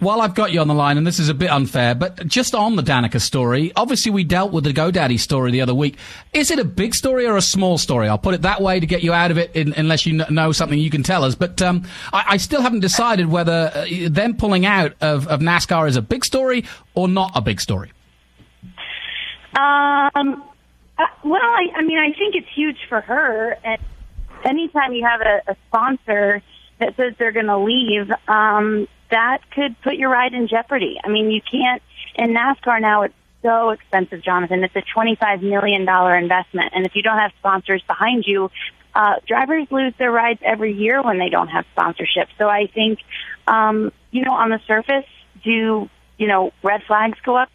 While I've got you on the line, and this is a bit unfair, but just on the Danica story, obviously we dealt with the GoDaddy story the other week. Is it a big story or a small story? I'll put it that way to get you out of it, in, unless you know something you can tell us. But um, I, I, still haven't decided whether uh, them pulling out of, of, NASCAR is a big story or not a big story. Um. Uh, well, I, I mean, I think it's huge for her. And anytime you have a, a sponsor that says they're going to leave, um, that could put your ride in jeopardy. I mean, you can't, in NASCAR now, it's so expensive, Jonathan. It's a $25 million investment. And if you don't have sponsors behind you, uh, drivers lose their rides every year when they don't have sponsorship. So I think, um, you know, on the surface, do, you know, red flags go up?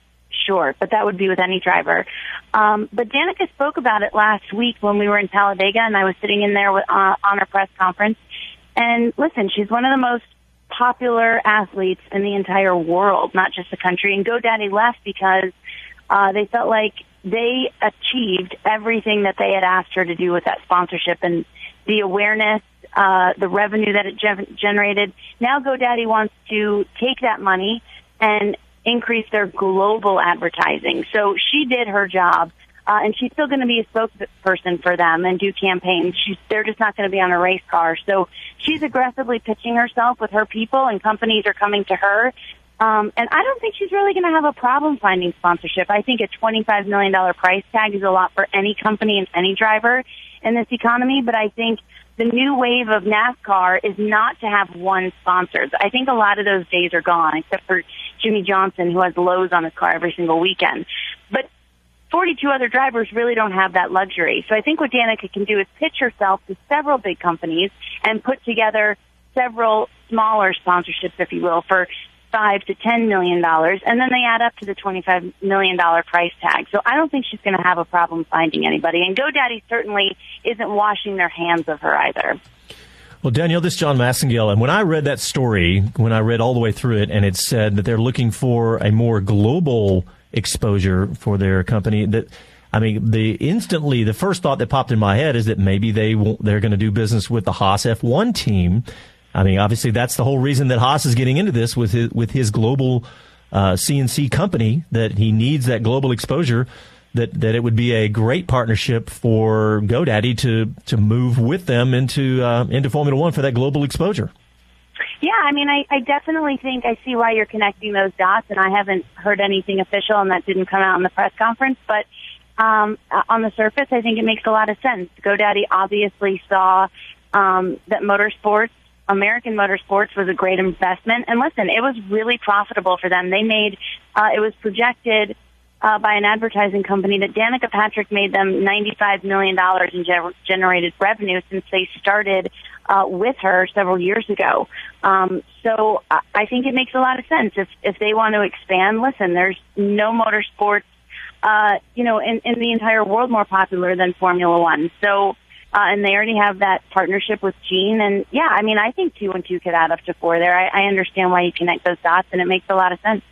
Sure, but that would be with any driver. Um, but Danica spoke about it last week when we were in Talladega, and I was sitting in there with, uh, on her press conference. And listen, she's one of the most popular athletes in the entire world, not just the country. And GoDaddy left because uh, they felt like they achieved everything that they had asked her to do with that sponsorship and the awareness, uh, the revenue that it ge- generated. Now GoDaddy wants to take that money and increase their global advertising. So she did her job uh, and she's still going to be a spokesperson for them and do campaigns. She's, they're just not going to be on a race car. So she's aggressively pitching herself with her people, and companies are coming to her. Um, and I don't think she's really going to have a problem finding sponsorship. I think a $25 million price tag is a lot for any company and any driver in this economy, but I think the new wave of NASCAR is not to have one sponsor. I think a lot of those days are gone, except for Jimmie Johnson, who has Lowe's on his car every single weekend. But 42 other drivers really don't have that luxury. So I think what Danica can do is pitch herself to several big companies and put together several smaller sponsorships, if you will, for five to ten million dollars, and then they add up to the twenty-five million dollar price tag. So I don't think she's going to have a problem finding anybody. And GoDaddy certainly isn't washing their hands of her either. Well, Danielle, this is John Massengale, and when I read that story, when I read all the way through it, and it said that they're looking for a more global exposure for their company that I mean, the instantly the first thought that popped in my head is that maybe they they're going to do business with the Haas F1 team. I mean, obviously that's the whole reason that Haas is getting into this with his, with his global uh, CNC company that he needs that global exposure. That that it would be a great partnership for GoDaddy to to move with them into uh, into Formula One for that global exposure. Yeah, I mean, I, I definitely think I see why you're connecting those dots, and I haven't heard anything official, and that didn't come out in the press conference. But um, on the surface, I think it makes a lot of sense. GoDaddy obviously saw um, that motorsports, American motorsports, was a great investment, and listen, it was really profitable for them. They made uh, it was projected uh, by an advertising company that Danica Patrick made them $95 million in ge- generated revenue since they started uh, with her several years ago. Um, so I, think it makes a lot of sense if if they want to expand. Listen, there's no motorsports, uh, you know, in, in the entire world more popular than Formula One. So. Uh, and they already have that partnership with Gene, and yeah, I mean, I think two and two could add up to four. There, I, I understand why you connect those dots, and it makes a lot of sense.